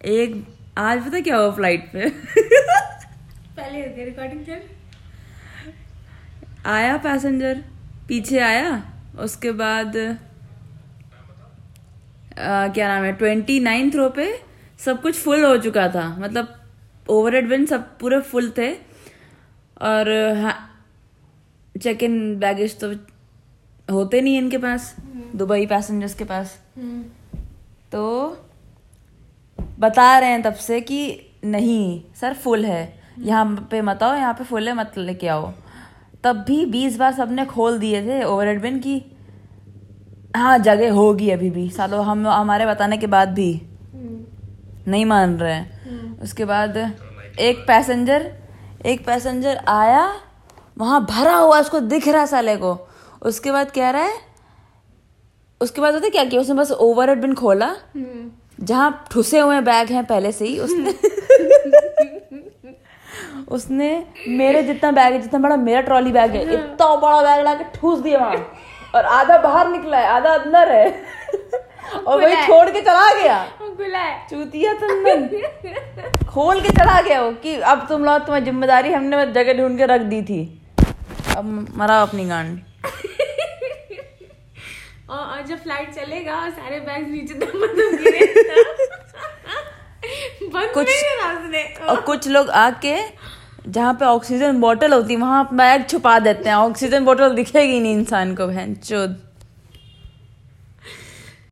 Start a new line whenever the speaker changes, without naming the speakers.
एक आज पता क्या हुआ फ़्लाइट पे?
पहले रिकॉर्डिंग कर
आया पैसेंजर पीछे आया उसके बाद आ, क्या नाम है ट्वेंटी नाइन्थ रो पे सब कुछ फुल हो चुका था। मतलब ओवर हेड बिन सब पूरे फुल थे। और चेक इन बैगेज तो होते नहीं इनके पास दुबई पैसेंजर्स के पास। तो बता रहे हैं तब से कि नहीं, सर फुल है। यहाँ पे मत आओ, यहाँ पे फुल है, मत लेके आओ। तब भी बीस बार सबने खोल दिए थे ओवर बिन की हाँ जगह होगी अभी भी। सालो, हम, हमारे बताने के बाद भी। नहीं मान रहे हैं। उसके बाद एक पैसेंजर एक पैसेंजर आया, वहाँ भरा हुआ उसको दिख रहा साले को। उसके बाद कह रहा है? उसके बाद होता क्या किया उसने बस ओवर बिन खोला? जहाँ ठुसे हुए बैग हैं पहले से ही उसने उसने मेरे जितना बैग है जितना बड़ा मेरा ट्रॉली बैग है इतना बड़ा बैग ला के ठूस दिया वहाँ। और आधा बाहर निकला है आधा अंदर है। और वही छोड़ के चला गया। चूतिया तुम खोल के चला गया वो कि अब तुम लोग तुम्हारी ज़िम्मेदारी हमने जगह ढूंढ के रख दी थी। अब मरा अपनी गांड।
और जब फ़्लाइट चलेगा सारे बैग नीचे मतलब गिरे
कुछ और कुछ लोग आके जहाँ पे ऑक्सीजन बोतल होती है वहाँ बैग छुपा देते हैं। ऑक्सीजन बोतल दिखेगी नहीं इंसान को बहन चोद।